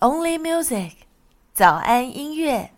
Only Music，早安音乐。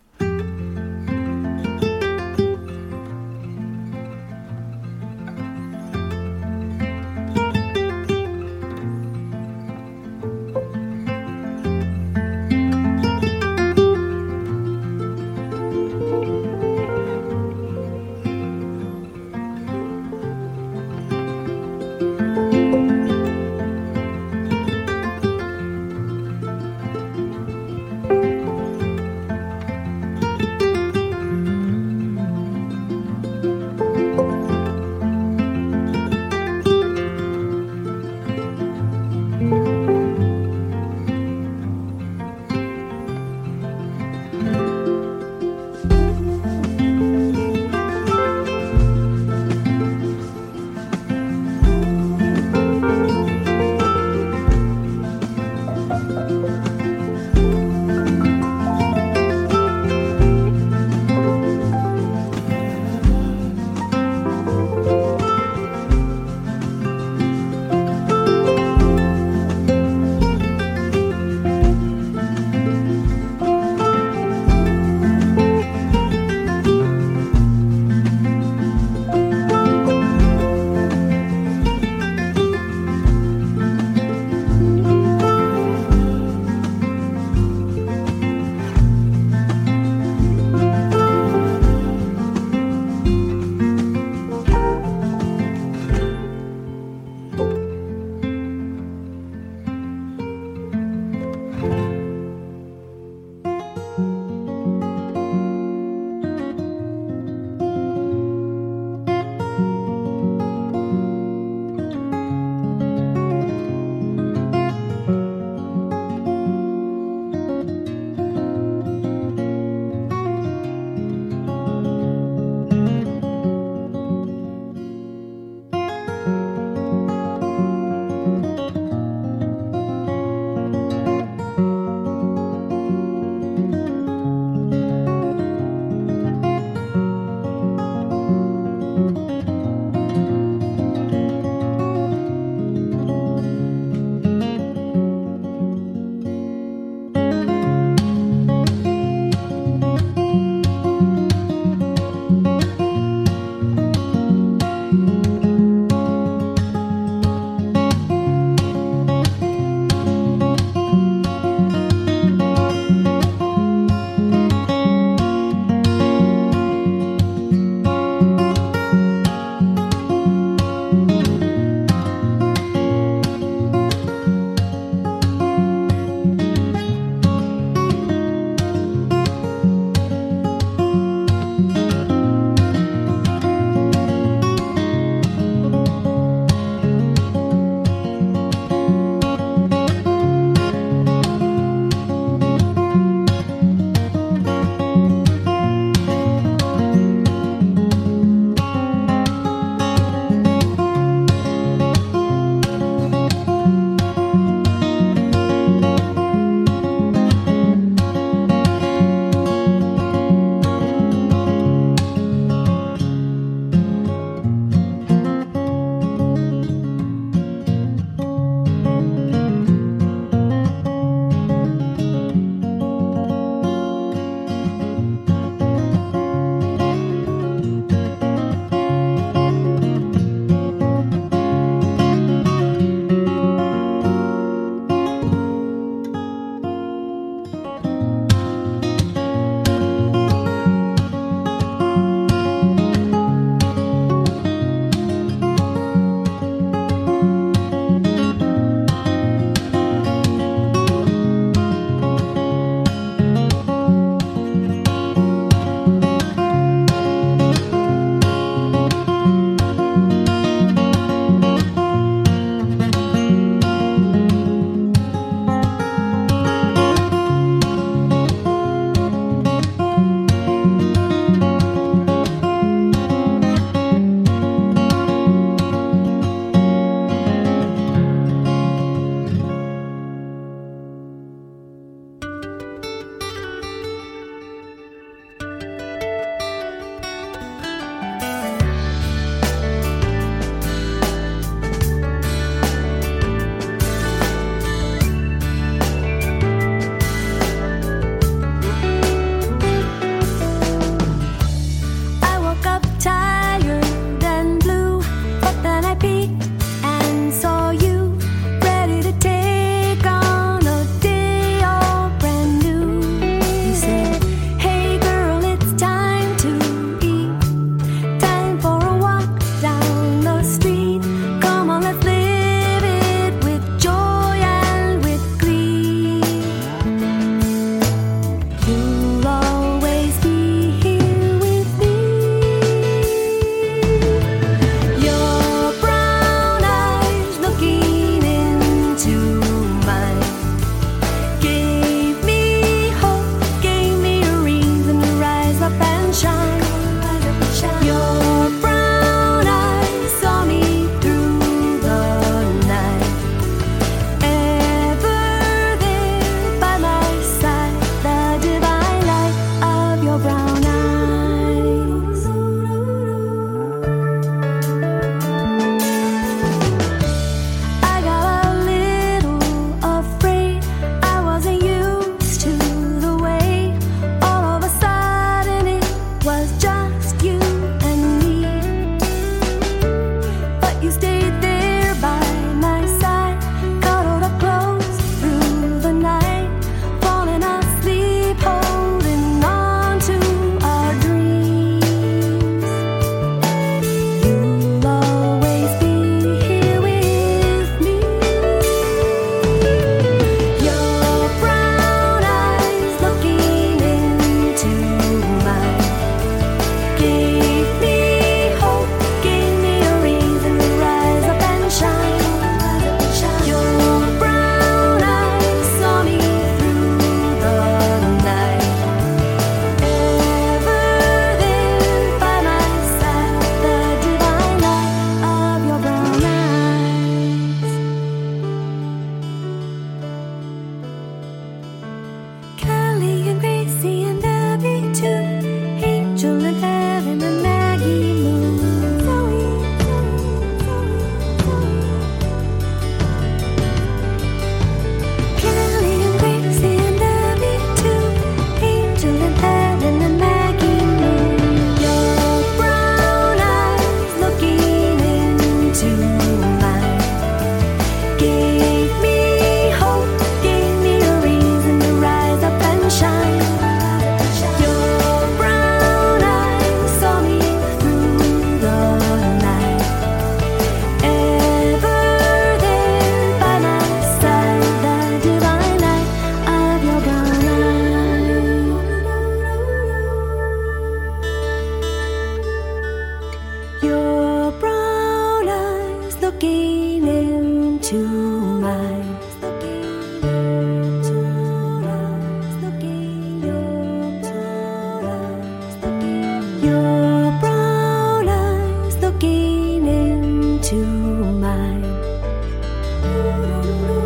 you.